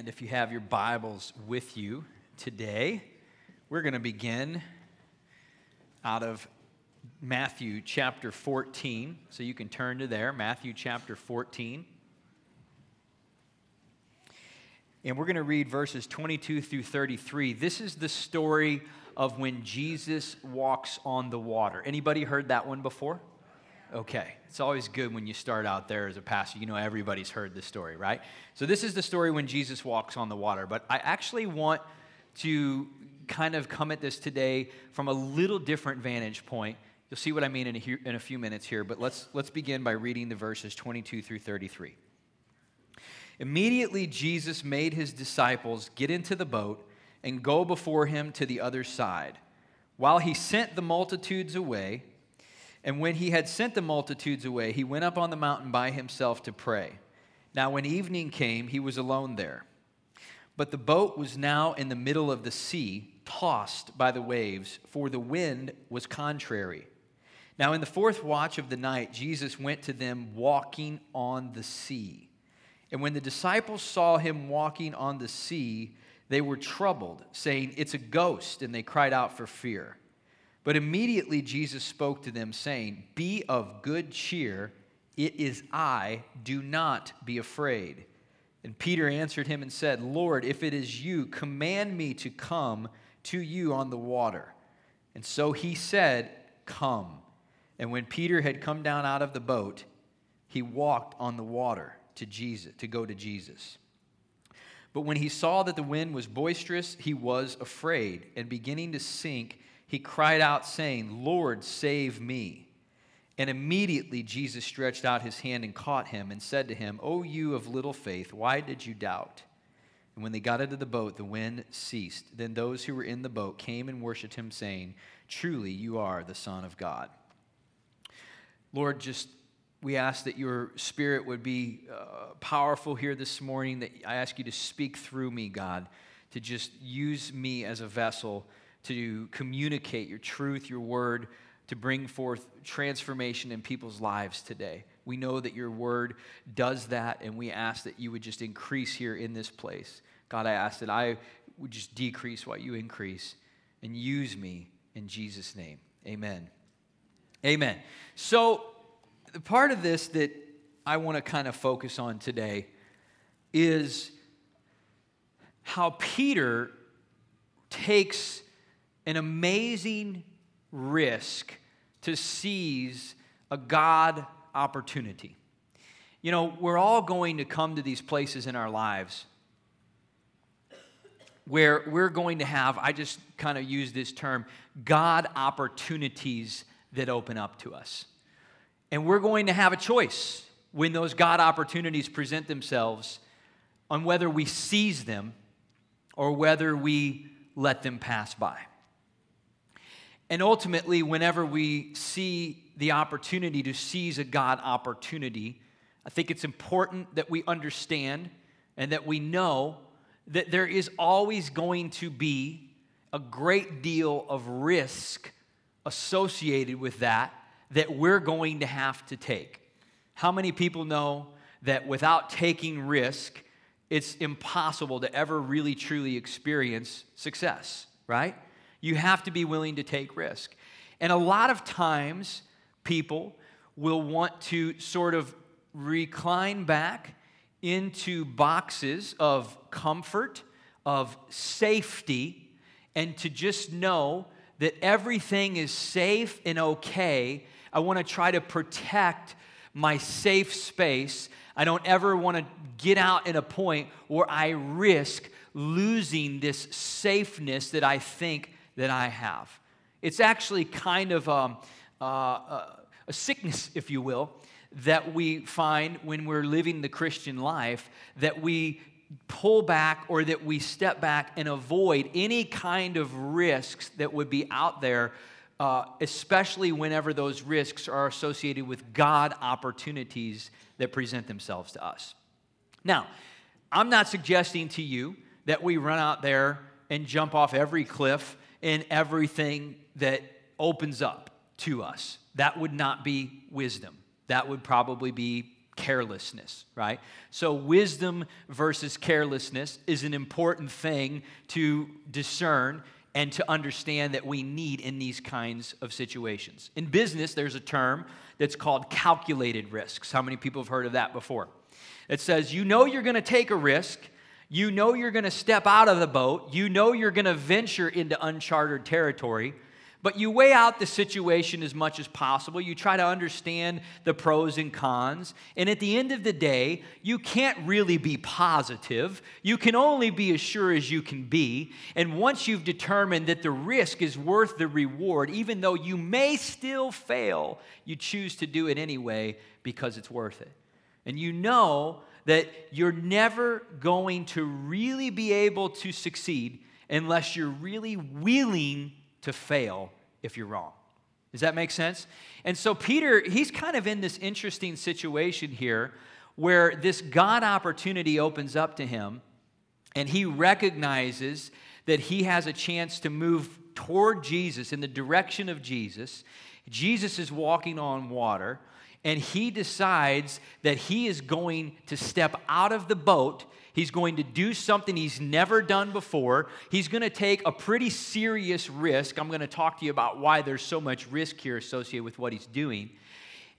And if you have your Bibles with you today, we're going to begin out of Matthew chapter 14. So you can turn to there, Matthew chapter 14. And we're going to read verses 22 through 33. This is the story of when Jesus walks on the water. Anybody heard that one before? Okay. It's always good when you start out there as a pastor. You know, everybody's heard this story, right? So, this is the story when Jesus walks on the water. But I actually want to kind of come at this today from a little different vantage point. You'll see what I mean in a, in a few minutes here, but let's, let's begin by reading the verses 22 through 33. Immediately, Jesus made his disciples get into the boat and go before him to the other side, while he sent the multitudes away. And when he had sent the multitudes away, he went up on the mountain by himself to pray. Now, when evening came, he was alone there. But the boat was now in the middle of the sea, tossed by the waves, for the wind was contrary. Now, in the fourth watch of the night, Jesus went to them walking on the sea. And when the disciples saw him walking on the sea, they were troubled, saying, It's a ghost, and they cried out for fear. But immediately Jesus spoke to them, saying, Be of good cheer, it is I, do not be afraid. And Peter answered him and said, Lord, if it is you, command me to come to you on the water. And so he said, Come. And when Peter had come down out of the boat, he walked on the water to Jesus, to go to Jesus. But when he saw that the wind was boisterous, he was afraid, and beginning to sink, he cried out, saying, Lord, save me. And immediately Jesus stretched out his hand and caught him and said to him, O you of little faith, why did you doubt? And when they got into the boat, the wind ceased. Then those who were in the boat came and worshiped him, saying, Truly, you are the Son of God. Lord, just we ask that your spirit would be uh, powerful here this morning, that I ask you to speak through me, God, to just use me as a vessel to communicate your truth, your word, to bring forth transformation in people's lives today. We know that your word does that, and we ask that you would just increase here in this place. God, I ask that I would just decrease while you increase and use me in Jesus' name. Amen. Amen. So, the part of this that I want to kind of focus on today is how Peter takes an amazing risk to seize a God opportunity. You know, we're all going to come to these places in our lives where we're going to have, I just kind of use this term, God opportunities that open up to us. And we're going to have a choice when those God opportunities present themselves on whether we seize them or whether we let them pass by. And ultimately, whenever we see the opportunity to seize a God opportunity, I think it's important that we understand and that we know that there is always going to be a great deal of risk associated with that that we're going to have to take. How many people know that without taking risk, it's impossible to ever really truly experience success, right? You have to be willing to take risk. And a lot of times, people will want to sort of recline back into boxes of comfort, of safety, and to just know that everything is safe and okay. I want to try to protect my safe space. I don't ever want to get out in a point where I risk losing this safeness that I think that I have. It's actually kind of um, uh, uh, a sickness, if you will, that we find when we're living the Christian life, that we pull back or that we step back and avoid any kind of risks that would be out there, uh, especially whenever those risks are associated with God opportunities that present themselves to us. Now, I'm not suggesting to you that we run out there and jump off every cliff in everything that opens up to us. That would not be wisdom. That would probably be carelessness, right? So, wisdom versus carelessness is an important thing to discern and to understand that we need in these kinds of situations. In business, there's a term that's called calculated risks. How many people have heard of that before? It says, you know you're going to take a risk, you know you're going to step out of the boat, you know you're going to venture into uncharted territory but you weigh out the situation as much as possible. You try to understand the pros and cons. And at the end of the day, you can't really be positive. You can only be as sure as you can be. And once you've determined that the risk is worth the reward, even though you may still fail, you choose to do it anyway because it's worth it. And you know that you're never going to really be able to succeed unless you're really willing to fail if you're wrong. Does that make sense? And so Peter, he's kind of in this interesting situation here where this God opportunity opens up to him and he recognizes that he has a chance to move toward Jesus in the direction of Jesus. Jesus is walking on water and he decides that he is going to step out of the boat He's going to do something he's never done before. He's going to take a pretty serious risk. I'm going to talk to you about why there's so much risk here associated with what he's doing.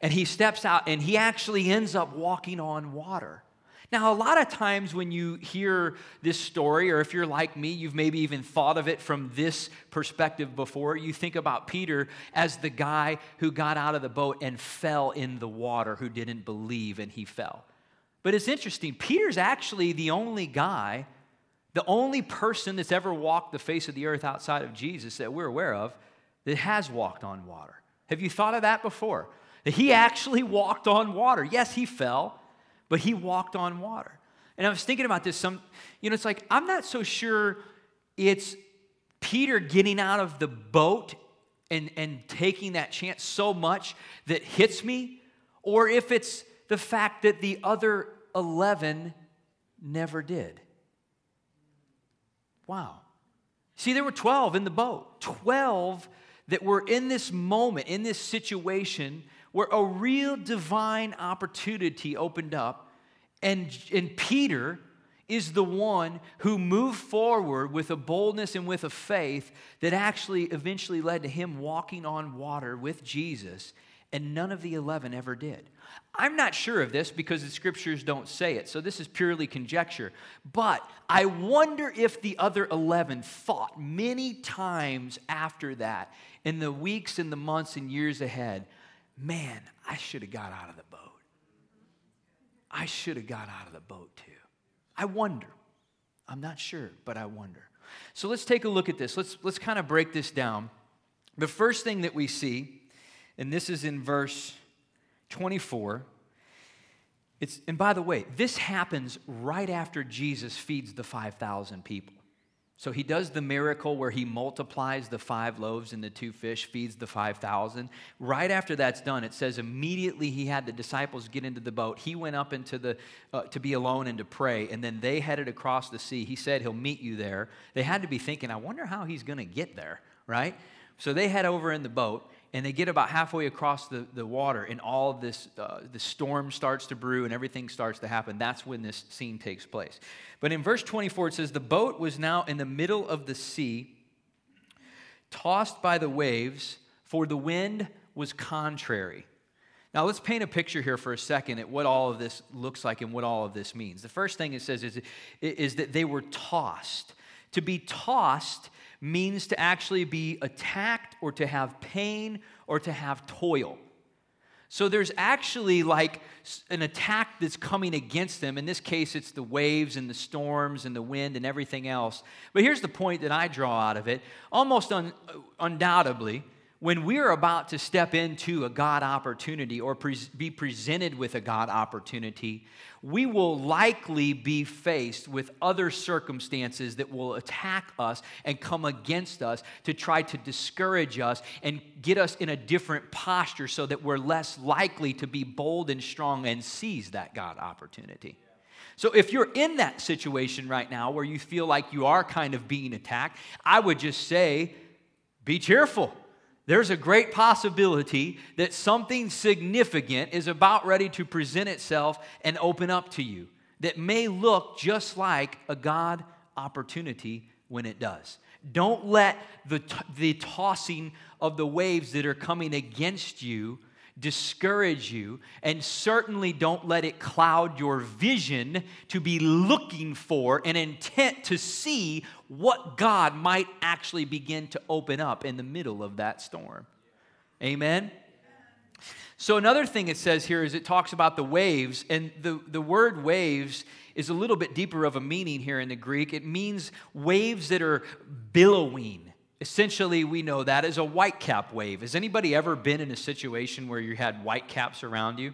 And he steps out and he actually ends up walking on water. Now, a lot of times when you hear this story, or if you're like me, you've maybe even thought of it from this perspective before. You think about Peter as the guy who got out of the boat and fell in the water, who didn't believe and he fell. But it's interesting. Peter's actually the only guy, the only person that's ever walked the face of the earth outside of Jesus that we're aware of that has walked on water. Have you thought of that before? That he actually walked on water. Yes, he fell, but he walked on water. And I was thinking about this some you know it's like I'm not so sure it's Peter getting out of the boat and and taking that chance so much that hits me or if it's the fact that the other 11 never did. Wow. See, there were 12 in the boat, 12 that were in this moment, in this situation where a real divine opportunity opened up, and, and Peter is the one who moved forward with a boldness and with a faith that actually eventually led to him walking on water with Jesus, and none of the 11 ever did. I'm not sure of this because the scriptures don't say it, so this is purely conjecture. But I wonder if the other 11 thought many times after that, in the weeks and the months and years ahead, man, I should have got out of the boat. I should have got out of the boat too. I wonder. I'm not sure, but I wonder. So let's take a look at this. Let's, let's kind of break this down. The first thing that we see, and this is in verse 24. It's, and by the way, this happens right after Jesus feeds the 5,000 people. So he does the miracle where he multiplies the five loaves and the two fish, feeds the 5,000. Right after that's done, it says immediately he had the disciples get into the boat. He went up into the, uh, to be alone and to pray, and then they headed across the sea. He said he'll meet you there. They had to be thinking, I wonder how he's going to get there, right? So they head over in the boat, and they get about halfway across the, the water, and all of this, uh, the storm starts to brew and everything starts to happen. That's when this scene takes place. But in verse 24, it says, The boat was now in the middle of the sea, tossed by the waves, for the wind was contrary. Now, let's paint a picture here for a second at what all of this looks like and what all of this means. The first thing it says is, is that they were tossed. To be tossed means to actually be attacked or to have pain or to have toil. So there's actually like an attack that's coming against them. In this case, it's the waves and the storms and the wind and everything else. But here's the point that I draw out of it almost un- undoubtedly, when we're about to step into a God opportunity or pre- be presented with a God opportunity, we will likely be faced with other circumstances that will attack us and come against us to try to discourage us and get us in a different posture so that we're less likely to be bold and strong and seize that God opportunity. So, if you're in that situation right now where you feel like you are kind of being attacked, I would just say, be cheerful there's a great possibility that something significant is about ready to present itself and open up to you that may look just like a God opportunity when it does. Don't let the, the tossing of the waves that are coming against you discourage you, and certainly don't let it cloud your vision to be looking for an intent to see what God might actually begin to open up in the middle of that storm. Amen? So, another thing it says here is it talks about the waves, and the, the word waves is a little bit deeper of a meaning here in the Greek. It means waves that are billowing Essentially, we know that as a whitecap wave. Has anybody ever been in a situation where you had whitecaps around you?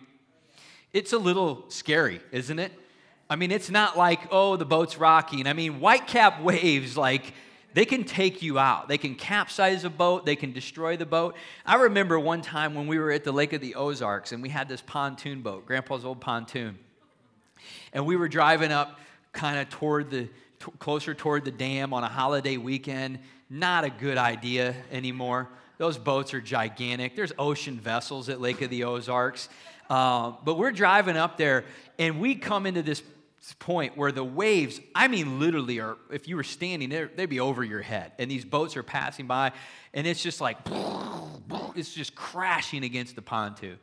It's a little scary, isn't it? I mean, it's not like, oh, the boat's rocking. I mean, whitecap waves, like, they can take you out. They can capsize a boat, they can destroy the boat. I remember one time when we were at the Lake of the Ozarks and we had this pontoon boat, Grandpa's old pontoon. And we were driving up kind of toward the, t- closer toward the dam on a holiday weekend not a good idea anymore. Those boats are gigantic. There's ocean vessels at Lake of the Ozarks. Uh, but we're driving up there, and we come into this point where the waves, I mean, literally, are if you were standing there, they'd be over your head. And these boats are passing by, and it's just like, it's just crashing against the pontoon.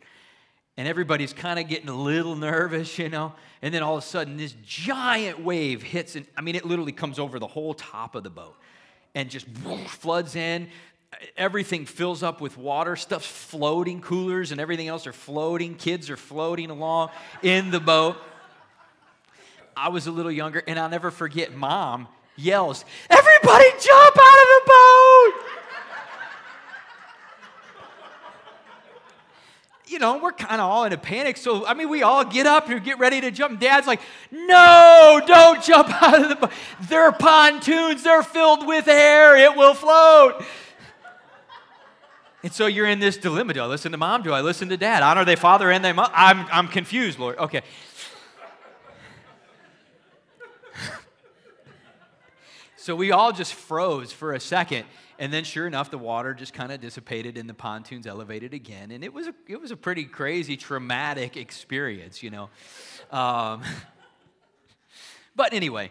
And everybody's kind of getting a little nervous, you know. And then all of a sudden, this giant wave hits, and I mean, it literally comes over the whole top of the boat and just floods in. Everything fills up with water. Stuff's floating. Coolers and everything else are floating. Kids are floating along in the boat. I was a little younger, and I'll never forget mom yells, Everybody jump out of the boat! You know, we're kind of all in a panic. So, I mean, we all get up and get ready to jump. Dad's like, no, don't jump out of the boat. They're pontoons, they're filled with air, it will float. And so you're in this dilemma. Do I listen to mom? Do I listen to dad? Honor their father and their mother. I'm, I'm confused, Lord. Okay. so we all just froze for a second. And then, sure enough, the water just kind of dissipated and the pontoons elevated again. And it was a, it was a pretty crazy, traumatic experience, you know. Um, but anyway,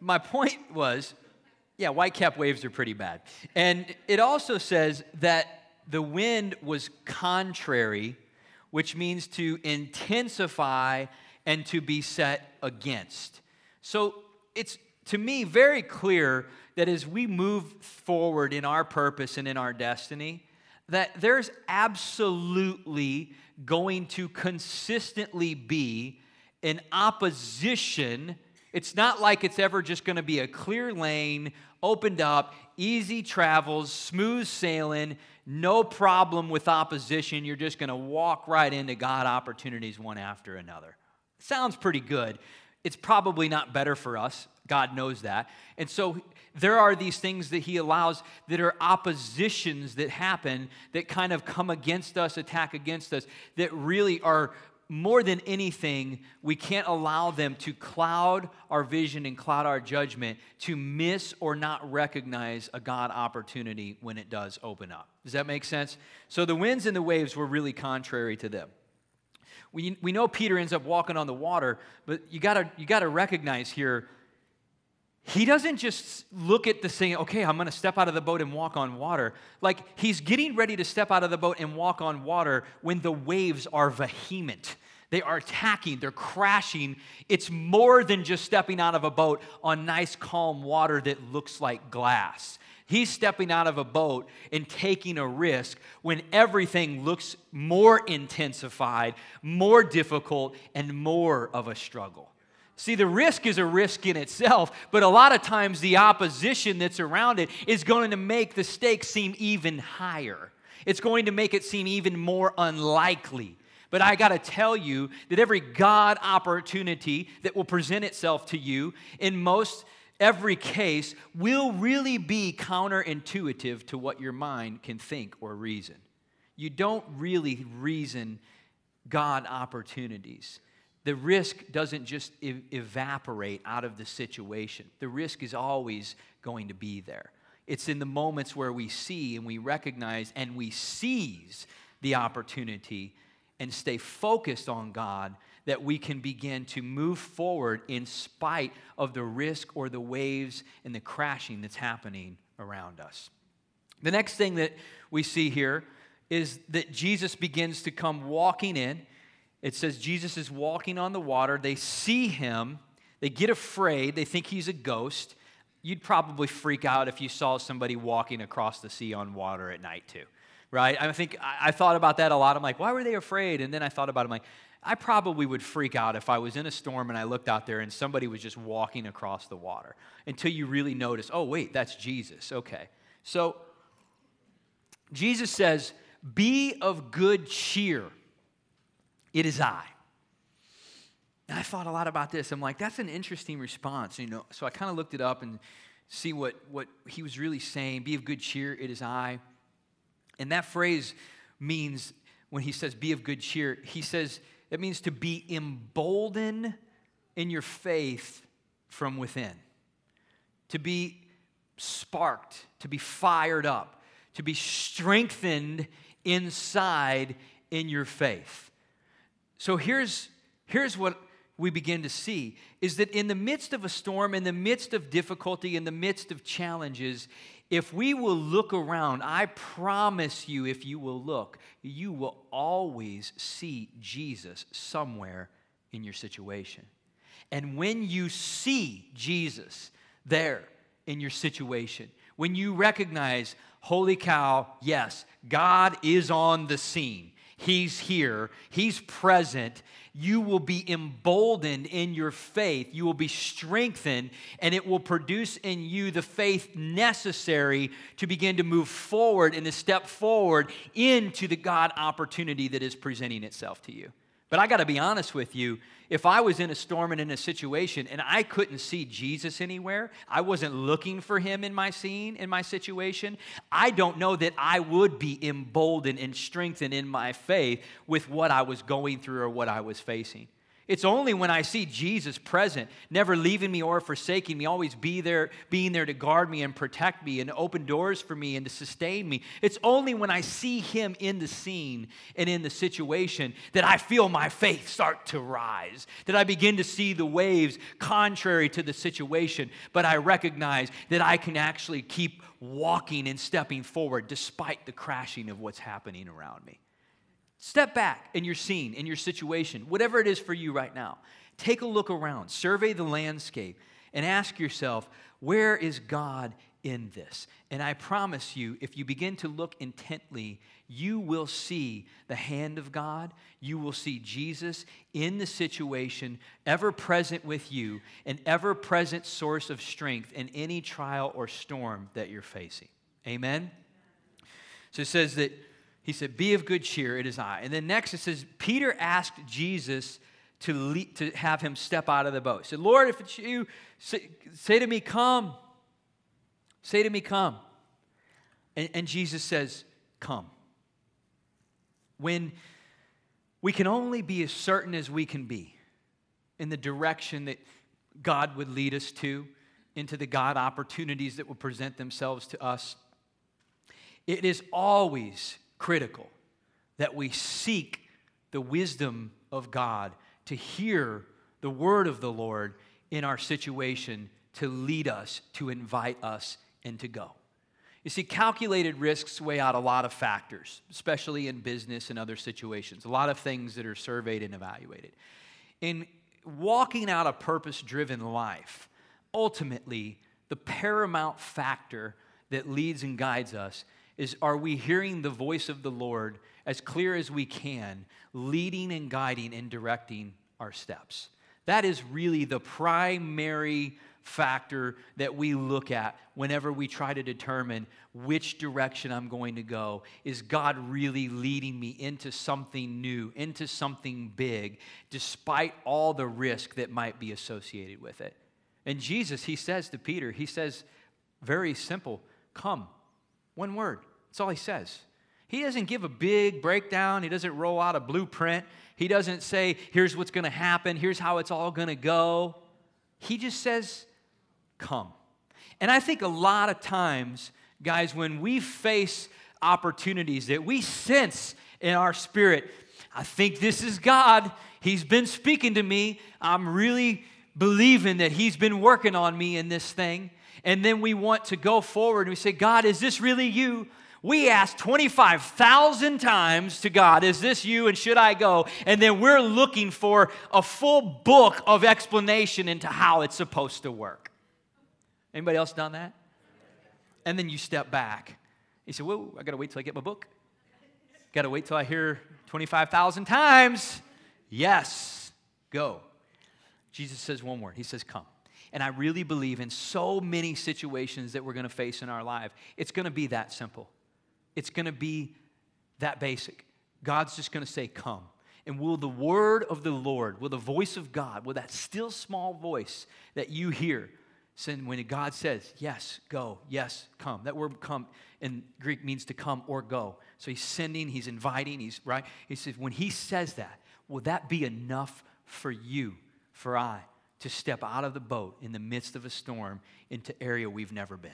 my point was yeah, whitecap waves are pretty bad. And it also says that the wind was contrary, which means to intensify and to be set against. So it's to me very clear that as we move forward in our purpose and in our destiny, that there's absolutely going to consistently be an opposition. It's not like it's ever just going to be a clear lane, opened up, easy travels, smooth sailing, no problem with opposition. You're just going to walk right into God opportunities one after another. Sounds pretty good. It's probably not better for us. God knows that. And so there are these things that He allows that are oppositions that happen that kind of come against us, attack against us, that really are more than anything, we can't allow them to cloud our vision and cloud our judgment to miss or not recognize a God opportunity when it does open up. Does that make sense? So the winds and the waves were really contrary to them. We, we know Peter ends up walking on the water, but you gotta, you gotta recognize here he doesn't just look at the saying, okay, I'm going to step out of the boat and walk on water. Like he's getting ready to step out of the boat and walk on water when the waves are vehement. They are attacking, they're crashing. It's more than just stepping out of a boat on nice, calm water that looks like glass. He's stepping out of a boat and taking a risk when everything looks more intensified, more difficult, and more of a struggle. See, the risk is a risk in itself, but a lot of times the opposition that's around it is going to make the stakes seem even higher. It's going to make it seem even more unlikely. But I got to tell you that every God opportunity that will present itself to you in most every case will really be counterintuitive to what your mind can think or reason. You don't really reason God opportunities the risk doesn't just evaporate out of the situation. The risk is always going to be there. It's in the moments where we see and we recognize and we seize the opportunity and stay focused on God that we can begin to move forward in spite of the risk or the waves and the crashing that's happening around us. The next thing that we see here is that Jesus begins to come walking in. It says Jesus is walking on the water. They see him, they get afraid, they think he's a ghost. You'd probably freak out if you saw somebody walking across the sea on water at night, too, right? I think I thought about that a lot. I'm like, why were they afraid? And then I thought about it, I'm like, I probably would freak out if I was in a storm and I looked out there and somebody was just walking across the water until you really notice, oh, wait, that's Jesus. Okay. So Jesus says, Be of good cheer. It is I. And I thought a lot about this. I'm like, that's an interesting response, you know. So I kind of looked it up and see what, what he was really saying. Be of good cheer, it is I. And that phrase means when he says be of good cheer, he says it means to be emboldened in your faith from within, to be sparked, to be fired up to be strengthened inside in your faith. So here's, here's what we begin to see is that in the midst of a storm, in the midst of difficulty, in the midst of challenges, if we will look around, I promise you, if you will look, you will always see Jesus somewhere in your situation. And when you see Jesus there in your situation, when you recognize, holy cow, yes, God is on the scene. He's here, He's present. You will be emboldened in your faith. You will be strengthened, and it will produce in you the faith necessary to begin to move forward and to step forward into the God opportunity that is presenting itself to you. But I got to be honest with you. If I was in a storm and in a situation and I couldn't see Jesus anywhere, I wasn't looking for him in my scene, in my situation, I don't know that I would be emboldened and strengthened in my faith with what I was going through or what I was facing. It's only when I see Jesus present, never leaving me or forsaking me, always be there, being there to guard me and protect me and open doors for me and to sustain me. It's only when I see him in the scene and in the situation that I feel my faith start to rise, that I begin to see the waves contrary to the situation, but I recognize that I can actually keep walking and stepping forward despite the crashing of what's happening around me. Step back in your scene, in your situation, whatever it is for you right now. Take a look around, survey the landscape, and ask yourself, where is God in this? And I promise you, if you begin to look intently, you will see the hand of God. You will see Jesus in the situation, ever present with you, an ever present source of strength in any trial or storm that you're facing. Amen? So it says that he said, Be of good cheer, it is I. And then next it says, Peter asked Jesus to, to have him step out of the boat. He said, Lord, if it's you, say, say to me, Come. Say to me, Come. And, and Jesus says, Come. When we can only be as certain as we can be in the direction that God would lead us to, into the God opportunities that will present themselves to us. It is always critical that we seek the wisdom of God to hear the word of the Lord in our situation to lead us, to invite us, and to go. You see, calculated risks weigh out a lot of factors, especially in business and other situations, a lot of things that are surveyed and evaluated. In walking out a purpose driven life, ultimately, the paramount factor that leads and guides us is are we hearing the voice of the Lord as clear as we can, leading and guiding and directing our steps? That is really the primary factor that we look at whenever we try to determine which direction I'm going to go. Is God really leading me into something new, into something big, despite all the risk that might be associated with it? And Jesus, he says to Peter, he says, very simple, come. One word. That's all he says. He doesn't give a big breakdown. He doesn't roll out a blueprint. He doesn't say, here's what's going to happen, here's how it's all going to go. He just says, come. And I think a lot of times Guys, when we face opportunities that we sense in our spirit, I think this is God. He's been speaking to me. I'm really believing that He's been working on me in this thing. And then we want to go forward and we say, God, is this really you? We ask 25,000 times to God, Is this you and should I go? And then we're looking for a full book of explanation into how it's supposed to work. Anybody else done that? And then you step back. You say, Whoa, I got to wait till I get my book. Got to wait till I hear 25,000 times. Yes, go. Jesus says one word He says, Come. And I really believe in so many situations that we're going to face in our life, it's going to be that simple. It's going to be that basic. God's just going to say, Come. And will the word of the Lord, will the voice of God, will that still small voice that you hear, send when God says, Yes, go, yes, come. That word come in Greek means to come or go. So he's sending, he's inviting, he's right. He says, When he says that, will that be enough for you, for I, to step out of the boat in the midst of a storm into area we've never been?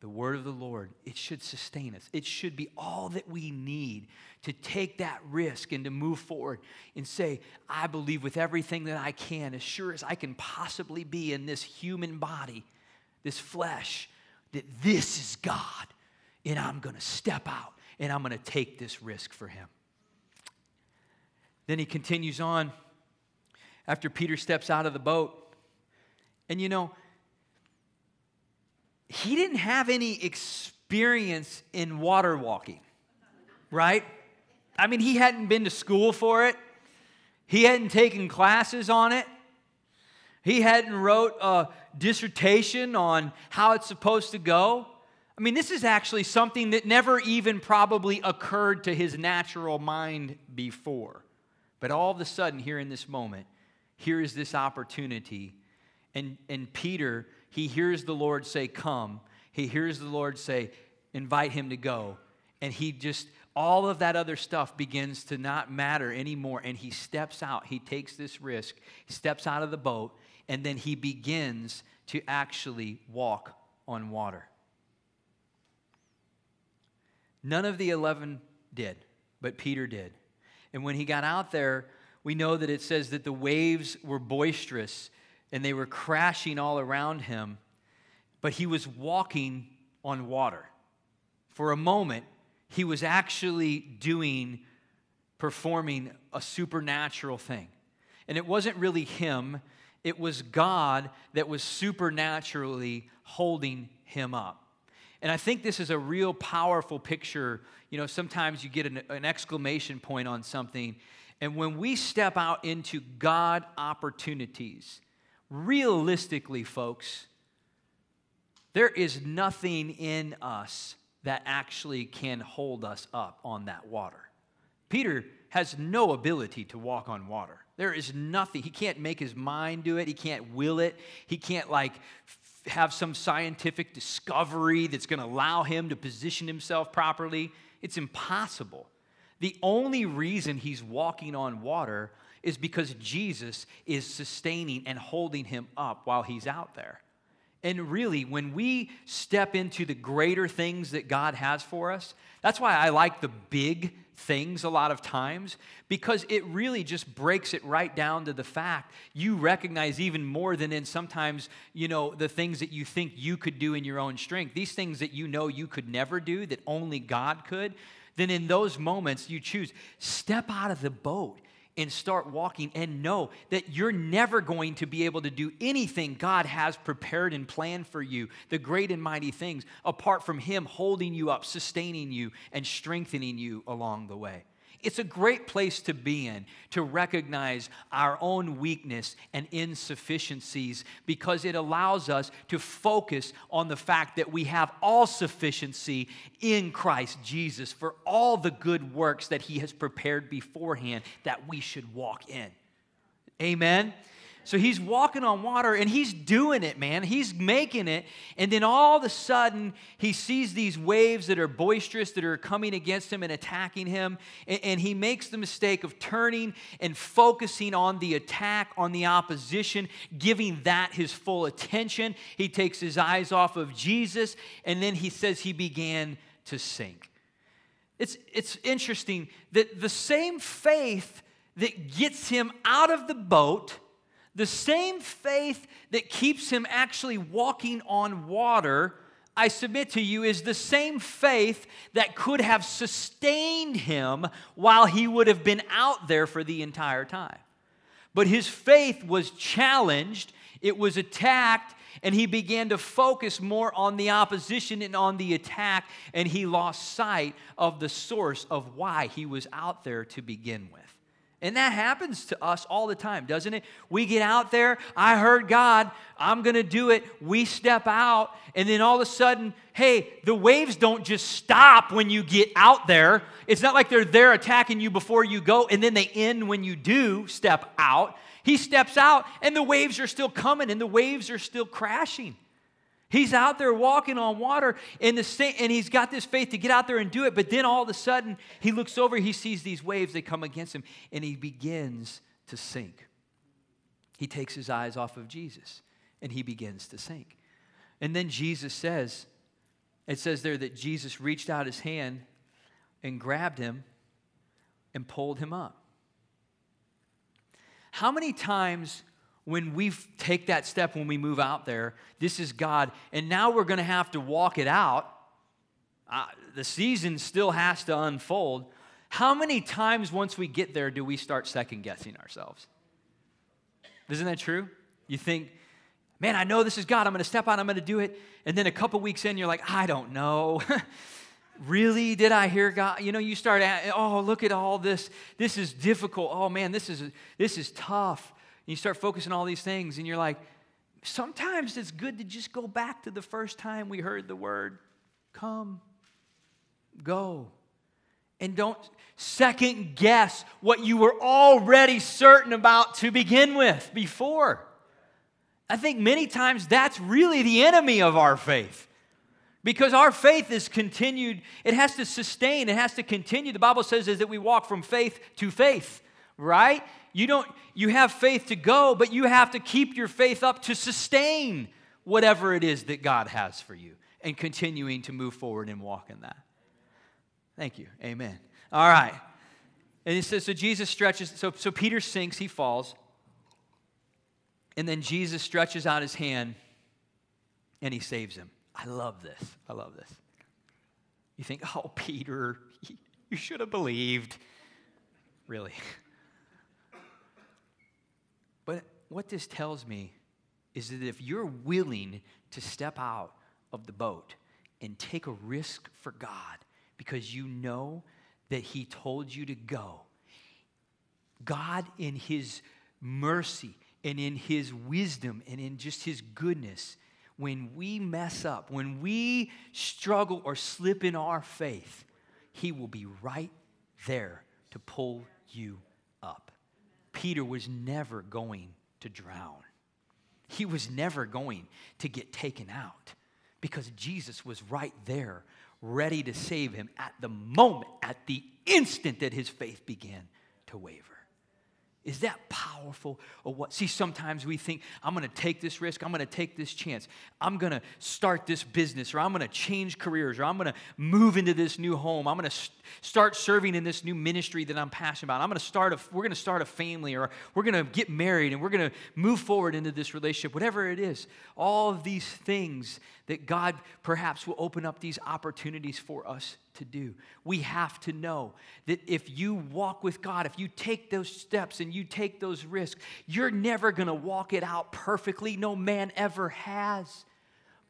The word of the Lord, it should sustain us. It should be all that we need to take that risk and to move forward and say, I believe with everything that I can, as sure as I can possibly be in this human body, this flesh, that this is God. And I'm going to step out and I'm going to take this risk for Him. Then he continues on after Peter steps out of the boat. And you know, he didn't have any experience in water walking, right? I mean, he hadn't been to school for it. He hadn't taken classes on it. He hadn't wrote a dissertation on how it's supposed to go. I mean, this is actually something that never even probably occurred to his natural mind before. But all of a sudden, here in this moment, here is this opportunity. And, and Peter he hears the Lord say, Come. He hears the Lord say, Invite him to go. And he just, all of that other stuff begins to not matter anymore. And he steps out. He takes this risk. Steps out of the boat. And then he begins to actually walk on water. None of the 11 did, but Peter did. And when he got out there, we know that it says that the waves were boisterous and they were crashing all around him, but he was walking on water. For a moment, he was actually doing, performing a supernatural thing. And it wasn't really him, it was God that was supernaturally holding him up. And I think this is a real powerful picture. You know, sometimes you get an, an exclamation point on something. And when we step out into God opportunities, realistically, folks, there is nothing in us that actually can hold us up on that water. Peter has no ability to walk on water. There is nothing. He can't make his mind do it. He can't will it. He can't, like, f- have some scientific discovery that's going to allow him to position himself properly. It's impossible. The only reason he's walking on water is because Jesus is sustaining and holding him up while he's out there. And really, when we step into the greater things that God has for us, that's why I like the big things a lot of times, because it really just breaks it right down to the fact you recognize even more than in sometimes, you know, the things that you think you could do in your own strength, these things that you know you could never do, that only God could, then in those moments you choose, step out of the boat and start walking and know that you're never going to be able to do anything God has prepared and planned for you, the great and mighty things, apart from Him holding you up, sustaining you, and strengthening you along the way. It's a great place to be in to recognize our own weakness and insufficiencies because it allows us to focus on the fact that we have all sufficiency in Christ Jesus for all the good works that He has prepared beforehand that we should walk in. Amen. So he's walking on water and he's doing it, man. He's making it. And then all of a sudden, he sees these waves that are boisterous, that are coming against him and attacking him. And, and he makes the mistake of turning and focusing on the attack, on the opposition, giving that his full attention. He takes his eyes off of Jesus. And then he says he began to sink. It's, it's interesting that the same faith that gets him out of the boat, the same faith that keeps him actually walking on water, I submit to you, is the same faith that could have sustained him while he would have been out there for the entire time. But his faith was challenged, it was attacked, and he began to focus more on the opposition and on the attack, and he lost sight of the source of why he was out there to begin with. And that happens to us all the time, doesn't it? We get out there, I heard God, I'm gonna do it. We step out, and then all of a sudden, hey, the waves don't just stop when you get out there. It's not like they're there attacking you before you go, and then they end when you do step out. He steps out, and the waves are still coming, and the waves are still crashing. He's out there walking on water, and, the, and he's got this faith to get out there and do it. But then all of a sudden, he looks over, he sees these waves, they come against him, and he begins to sink. He takes his eyes off of Jesus, and he begins to sink. And then Jesus says, it says there that Jesus reached out his hand and grabbed him and pulled him up. How many times when we take that step when we move out there, this is God, and now we're going to have to walk it out. Uh, the season still has to unfold. How many times once we get there do we start second guessing ourselves? Isn't that true? You think, man, I know this is God. I'm going to step out. I'm going to do it. And then a couple weeks in, you're like, I don't know. really? Did I hear God? You know, you start, at, oh, look at all this. This is difficult. Oh man, this is this is tough you start focusing on all these things, and you're like, sometimes it's good to just go back to the first time we heard the word come, go. And don't second guess what you were already certain about to begin with before. I think many times that's really the enemy of our faith. Because our faith is continued, it has to sustain, it has to continue. The Bible says is that we walk from faith to faith, right? You don't you have faith to go, but you have to keep your faith up to sustain whatever it is that God has for you and continuing to move forward and walk in that. Thank you. Amen. All right. And it says, so Jesus stretches, so, so Peter sinks, he falls. And then Jesus stretches out his hand and he saves him. I love this. I love this. You think, oh, Peter, you should have believed. Really? But what this tells me is that if you're willing to step out of the boat and take a risk for God because you know that He told you to go, God, in His mercy and in His wisdom and in just His goodness, when we mess up, when we struggle or slip in our faith, He will be right there to pull you up. Peter was never going to drown. He was never going to get taken out because Jesus was right there, ready to save him at the moment, at the instant that his faith began to waver. Is that powerful or what? See, sometimes we think, I'm to take this risk, I'm to take this chance, I'm to start this business, or I'm to change careers, or I'm to move into this new home, I'm to st- start serving in this new ministry that I'm passionate about. I'm to start a, we're to start a family, or we're to get married, and we're to move forward into this relationship, whatever it is. All of these things that God perhaps will open up these opportunities for us to do. We have to know that if you walk with God, if you take those steps and you take those risks, you're never going to walk it out perfectly. No man ever has.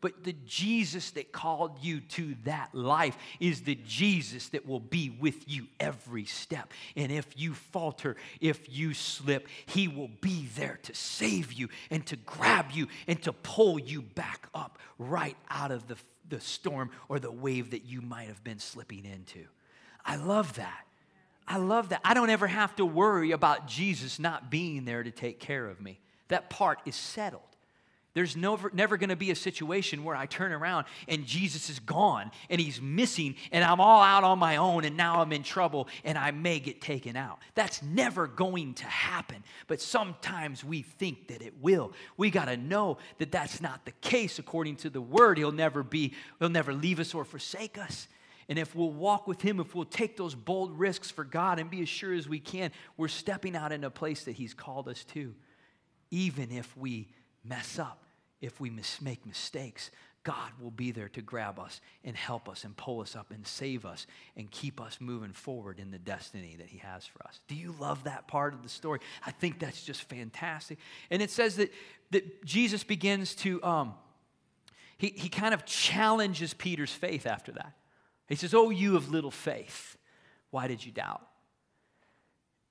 But the Jesus that called you to that life is the Jesus that will be with you every step. And if you falter, if you slip, He will be there to save you and to grab you and to pull you back up right out of the, the storm or the wave that you might have been slipping into. I love that. I love that. I don't ever have to worry about Jesus not being there to take care of me. That part is settled. There's never, never going to be a situation where I turn around and Jesus is gone and he's missing and I'm all out on my own and now I'm in trouble and I may get taken out. That's never going to happen. But sometimes we think that it will. We got to know that that's not the case according to the word. He'll never be, he'll never leave us or forsake us. And if we'll walk with him, if we'll take those bold risks for God and be as sure as we can, we're stepping out in a place that he's called us to, even if we mess up, if we mis- make mistakes, God will be there to grab us and help us and pull us up and save us and keep us moving forward in the destiny that He has for us. Do you love that part of the story? I think that's just fantastic. And it says that, that Jesus begins to, um, he, he kind of challenges Peter's faith after that. He says, Oh, you of little faith, why did you doubt?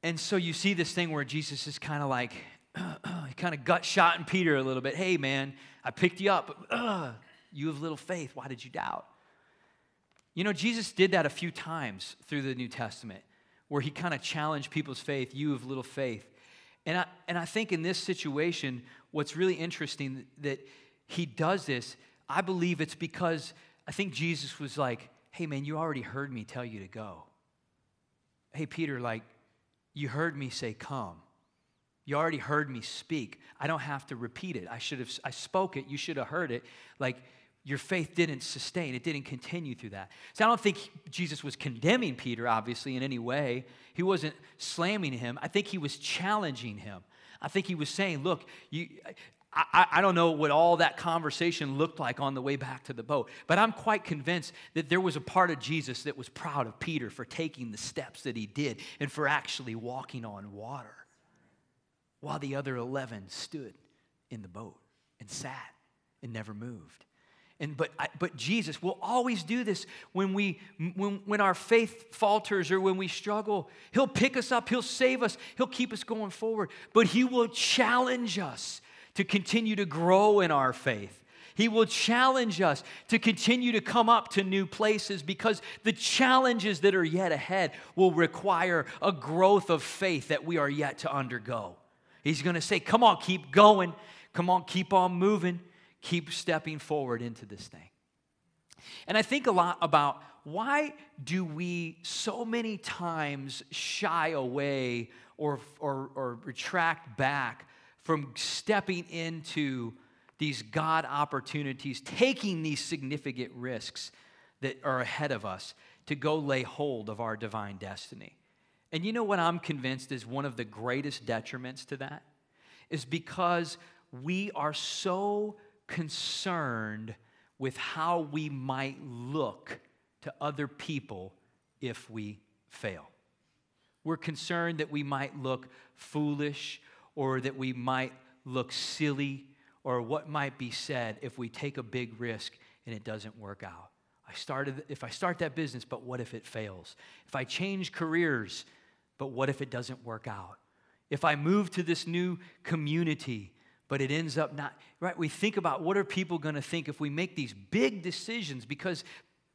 And so you see this thing where Jesus is kind of like, he kind of gut shot in Peter a little bit. Hey, man, I picked you up. Uh, you have little faith. Why did you doubt? You know, Jesus did that a few times through the New Testament where he kind of challenged people's faith. You have little faith. And I, and I think in this situation, what's really interesting that he does this, I believe it's because I think Jesus was like, hey, man, you already heard me tell you to go. Hey, Peter, like, you heard me say, come. You already heard me speak. I don't have to repeat it. I should have I spoke it. You should have heard it. Like your faith didn't sustain. It didn't continue through that. So I don't think Jesus was condemning Peter obviously in any way. He wasn't slamming him. I think he was challenging him. I think he was saying, "Look, you I, I, don't know what all that conversation looked like on the way back to the boat, but I'm quite convinced that there was a part of Jesus that was proud of Peter for taking the steps that he did and for actually walking on water while the other 11 stood in the boat and sat and never moved. And, but, but Jesus will always do this when, we, when, when our faith falters or when we struggle. He'll pick us up, He'll save us, He'll keep us going forward. But He will challenge us to continue to grow in our faith. He will challenge us to continue to come up to new places because the challenges that are yet ahead will require a growth of faith that we are yet to undergo. He's going to say, Come on, keep going. Come on, keep on moving. Keep stepping forward into this thing. And I think a lot about why do we so many times shy away or, or, or retract back from stepping into these God opportunities, taking these significant risks that are ahead of us to go lay hold of our divine destiny. And you know what I'm convinced is one of the greatest detriments to that? Is because we are so concerned with how we might look to other people if we fail. We're concerned that we might look foolish or that we might look silly or what might be said if we take a big risk and it doesn't work out. I started if I start that business, but what if it fails? If I change careers but what if it doesn't work out? If I move to this new community, but it ends up not, right? We think about what are people going to think if we make these big decisions because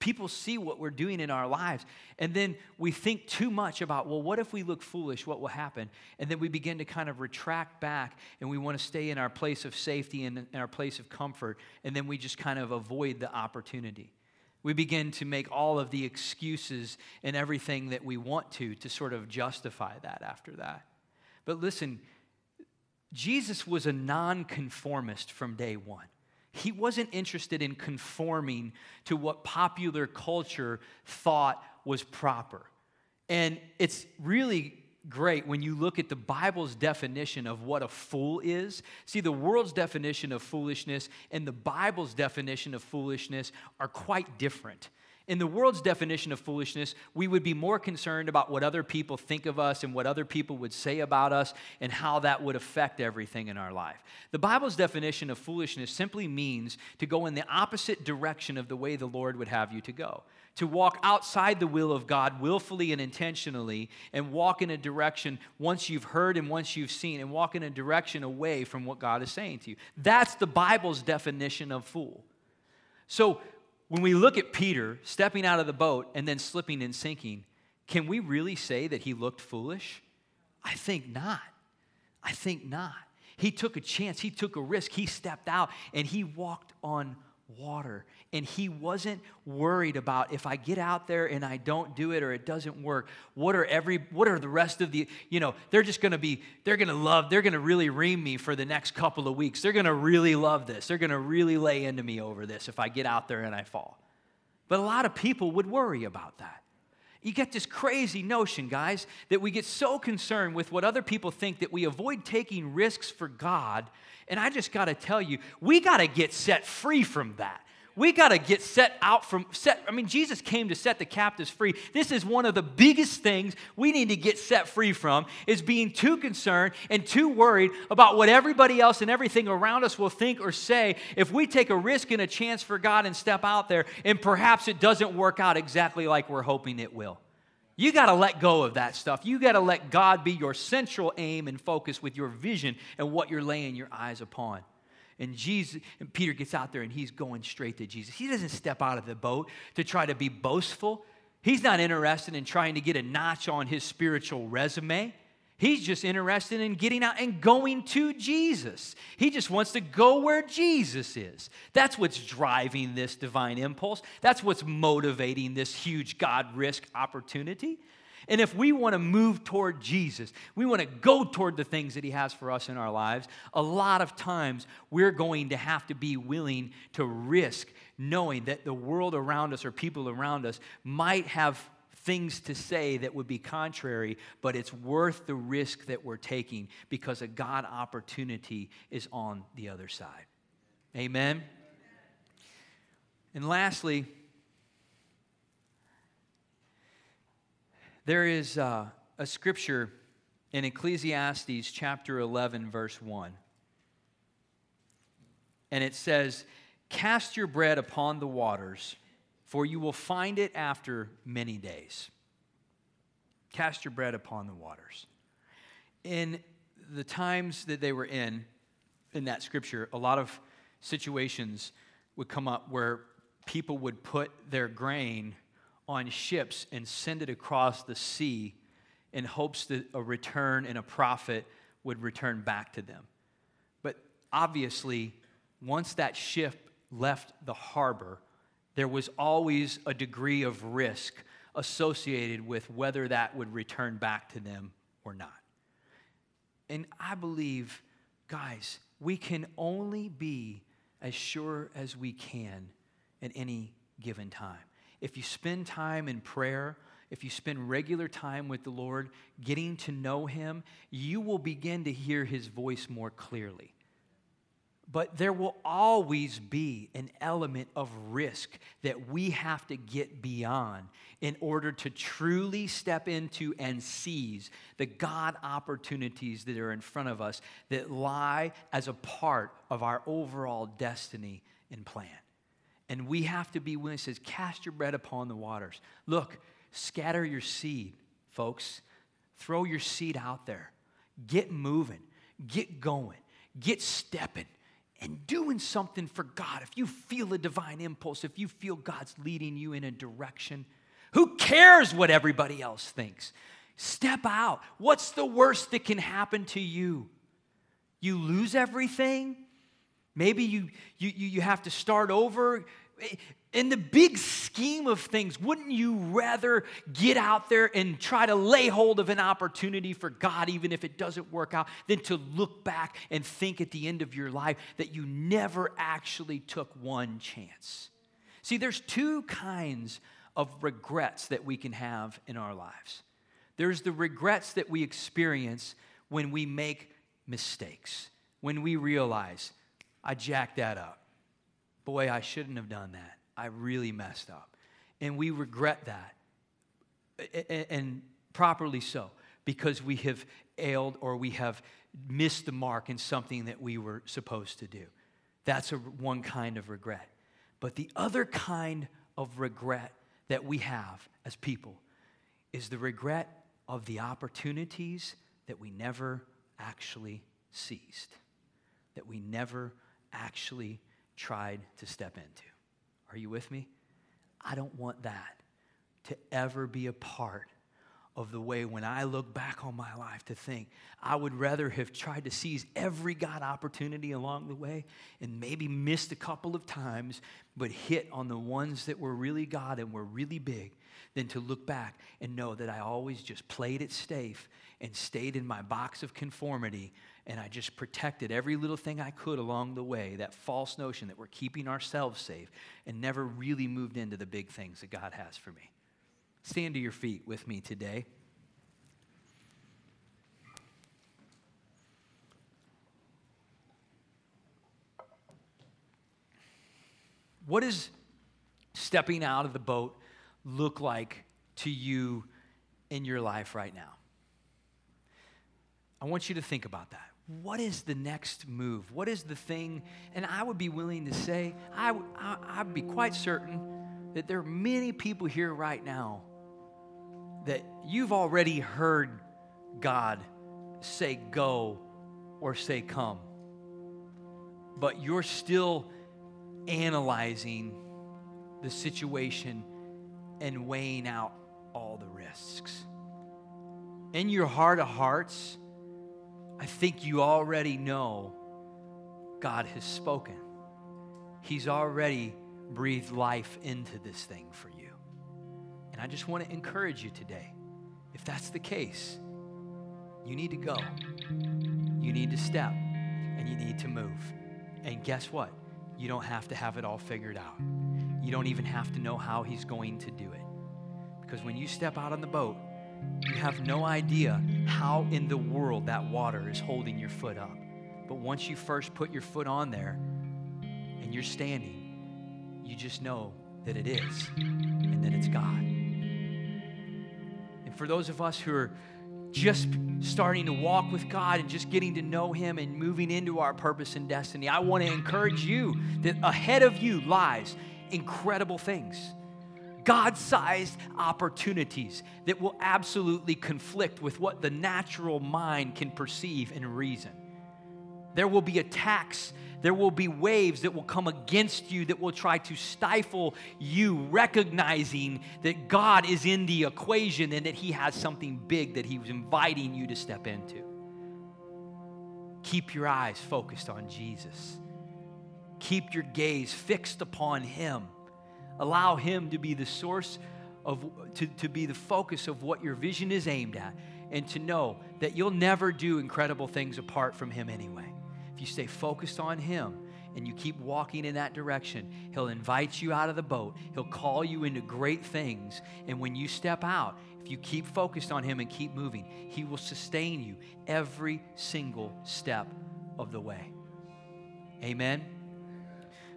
people see what we're doing in our lives. And then we think too much about, well, what if we look foolish? What will happen? And then we begin to kind of retract back and we want to stay in our place of safety and in our place of comfort. And then we just kind of avoid the opportunity we begin to make all of the excuses and everything that we want to to sort of justify that after that. But listen, Jesus was a nonconformist from day one. He wasn't interested in conforming to what popular culture thought was proper. And it's really great when you look at the Bible's definition of what a fool is. See, the world's definition of foolishness and the Bible's definition of foolishness are quite different. In the world's definition of foolishness, we would be more concerned about what other people think of us and what other people would say about us and how that would affect everything in our life. The Bible's definition of foolishness simply means to go in the opposite direction of the way the Lord would have you to go to walk outside the will of God willfully and intentionally and walk in a direction once you've heard and once you've seen and walk in a direction away from what God is saying to you. That's the Bible's definition of fool. So when we look at Peter stepping out of the boat and then slipping and sinking, can we really say that he looked foolish? I think not. I think not. He took a chance, he took a risk, he stepped out, and he walked on water. And he wasn't worried about if I get out there and I don't do it or it doesn't work, what are every what are the rest of the, you know, they're just gonna be, they're gonna love, they're gonna really ream me for the next couple of weeks. They're gonna really love this. They're gonna really lay into me over this if I get out there and I fall. But a lot of people would worry about that. You get this crazy notion, guys, that we get so concerned with what other people think that we avoid taking risks for God. And I just got to tell you, we got to get set free from that we got to get set out from set i mean jesus came to set the captives free this is one of the biggest things we need to get set free from is being too concerned and too worried about what everybody else and everything around us will think or say if we take a risk and a chance for god and step out there and perhaps it doesn't work out exactly like we're hoping it will you got to let go of that stuff. You got to let God be your central aim and focus with your vision and what you're laying your eyes upon. And Jesus and Peter gets out there and he's going straight to Jesus. He doesn't step out of the boat to try to be boastful. He's not interested in trying to get a notch on his spiritual resume. He's just interested in getting out and going to Jesus. He just wants to go where Jesus is. That's what's driving this divine impulse. That's what's motivating this huge God risk opportunity. And if we want to move toward Jesus, we want to go toward the things that He has for us in our lives, a lot of times we're going to have to be willing to risk knowing that the world around us or people around us might have things to say that would be contrary, but it's worth the risk that we're taking because a God opportunity is on the other side. Amen? And lastly, There is uh, a scripture in Ecclesiastes chapter 11, verse 1. And it says, Cast your bread upon the waters, for you will find it after many days. Cast your bread upon the waters. In the times that they were in, in that scripture, a lot of situations would come up where people would put their grain on ships and send it across the sea in hopes that a return and a profit would return back to them. But obviously, once that ship left the harbor, there was always a degree of risk associated with whether that would return back to them or not. And I believe, guys, we can only be as sure as we can at any given time if you spend time in prayer, if you spend regular time with the Lord, getting to know Him, you will begin to hear His voice more clearly. But there will always be an element of risk that we have to get beyond in order to truly step into and seize the God opportunities that are in front of us that lie as a part of our overall destiny and plan. And we have to be willing, it says, cast your bread upon the waters. Look, scatter your seed, folks. Throw your seed out there. Get moving. Get going. Get stepping and doing something for God. If you feel a divine impulse, if you feel God's leading you in a direction, who cares what everybody else thinks? Step out. What's the worst that can happen to you? You lose everything? Maybe you, you, you have to start over. In the big scheme of things, wouldn't you rather get out there and try to lay hold of an opportunity for God, even if it doesn't work out, than to look back and think at the end of your life that you never actually took one chance? See, there's two kinds of regrets that we can have in our lives. There's the regrets that we experience when we make mistakes, when we realize I jacked that up. Boy, I shouldn't have done that. I really messed up. And we regret that, and properly so, because we have ailed or we have missed the mark in something that we were supposed to do. That's a, one kind of regret. But the other kind of regret that we have as people is the regret of the opportunities that we never actually seized, that we never actually tried to step into. Are you with me? I don't want that to ever be a part of the way when I look back on my life to think I would rather have tried to seize every God opportunity along the way and maybe missed a couple of times, but hit on the ones that were really God and were really big than to look back and know that I always just played it safe and stayed in my box of conformity and I just protected every little thing I could along the way, that false notion that we're keeping ourselves safe, and never really moved into the big things that God has for me. Stand to your feet with me today. What does stepping out of the boat look like to you in your life right now? I want you to think about that. What is the next move? What is the thing? And I would be willing to say, I, I, would be quite certain that there are many people here right now that you've already heard God say go or say come, but you're still analyzing the situation and weighing out all the risks. In your heart of hearts, I think you already know God has spoken. He's already breathed life into this thing for you. And I just want to encourage you today if that's the case, you need to go, you need to step, and you need to move. And guess what? You don't have to have it all figured out. You don't even have to know how He's going to do it. Because when you step out on the boat, you have no idea how in the world that water is holding your foot up. But once you first put your foot on there and you're standing, you just know that it is and that it's God. And for those of us who are just starting to walk with God and just getting to know Him and moving into our purpose and destiny, I want to encourage you that ahead of you lies incredible things God sized opportunities that will absolutely conflict with what the natural mind can perceive and reason. There will be attacks, there will be waves that will come against you that will try to stifle you, recognizing that God is in the equation and that He has something big that He was inviting you to step into. Keep your eyes focused on Jesus. Keep your gaze fixed upon Him Allow Him to be the source of, to, to be the focus of what your vision is aimed at, and to know that you'll never do incredible things apart from Him anyway. If you stay focused on Him, and you keep walking in that direction, He'll invite you out of the boat. He'll call you into great things. And when you step out, if you keep focused on Him and keep moving, He will sustain you every single step of the way. Amen.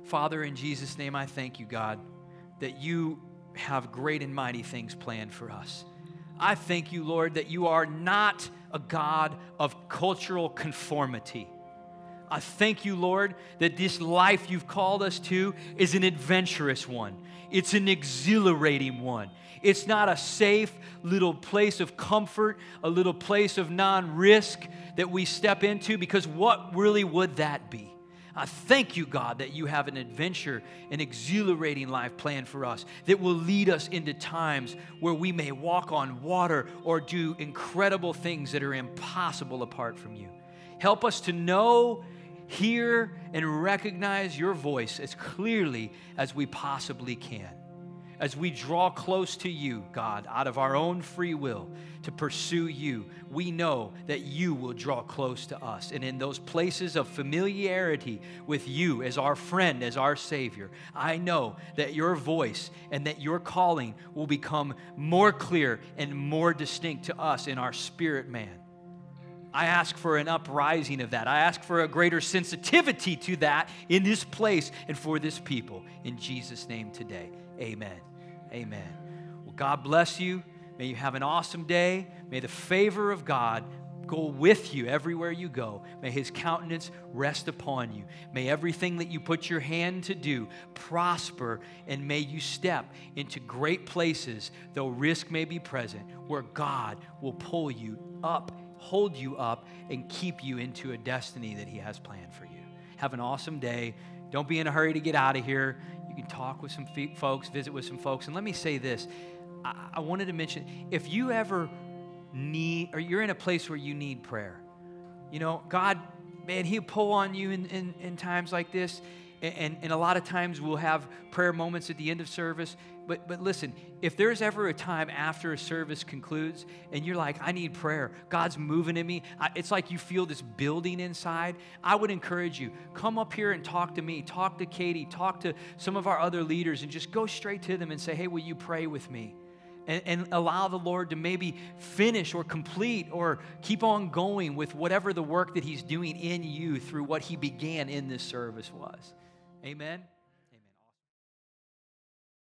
Father, in Jesus' name, I thank you, God that you have great and mighty things planned for us. I thank you, Lord, that you are not a God of cultural conformity. I thank you, Lord, that this life you've called us to is an adventurous one. It's an exhilarating one. It's not a safe little place of comfort, a little place of non risk that we step into, because what really would that be? I thank you, God, that you have an adventure, an exhilarating life planned for us that will lead us into times where we may walk on water or do incredible things that are impossible apart from you. Help us to know, hear, and recognize your voice as clearly as we possibly can as we draw close to you, God, out of our own free will to pursue you, we know that you will draw close to us. And in those places of familiarity with you as our friend, as our Savior, I know that your voice and that your calling will become more clear and more distinct to us in our spirit man. I ask for an uprising of that. I ask for a greater sensitivity to that in this place and for this people. In Jesus' name today, amen. Amen. Well, God bless you. May you have an awesome day. May the favor of God go with you everywhere you go. May his countenance rest upon you. May everything that you put your hand to do prosper, and may you step into great places, though risk may be present, where God will pull you up, hold you up, and keep you into a destiny that he has planned for you. Have an awesome day. Don't be in a hurry to get out of here can talk with some folks, visit with some folks. And let me say this I, I wanted to mention if you ever need, or you're in a place where you need prayer. You know, God, man, He'll pull on you in, in, in times like this. And, and a lot of times we'll have prayer moments at the end of service. But, but listen, if there's ever a time after a service concludes and you're like, I need prayer, God's moving in me, it's like you feel this building inside, I would encourage you, come up here and talk to me, talk to Katie, talk to some of our other leaders, and just go straight to them and say, hey, will you pray with me? and, and allow the Lord to maybe finish or complete or keep on going with whatever the work that He's doing in you through what He began in this service was. Amen.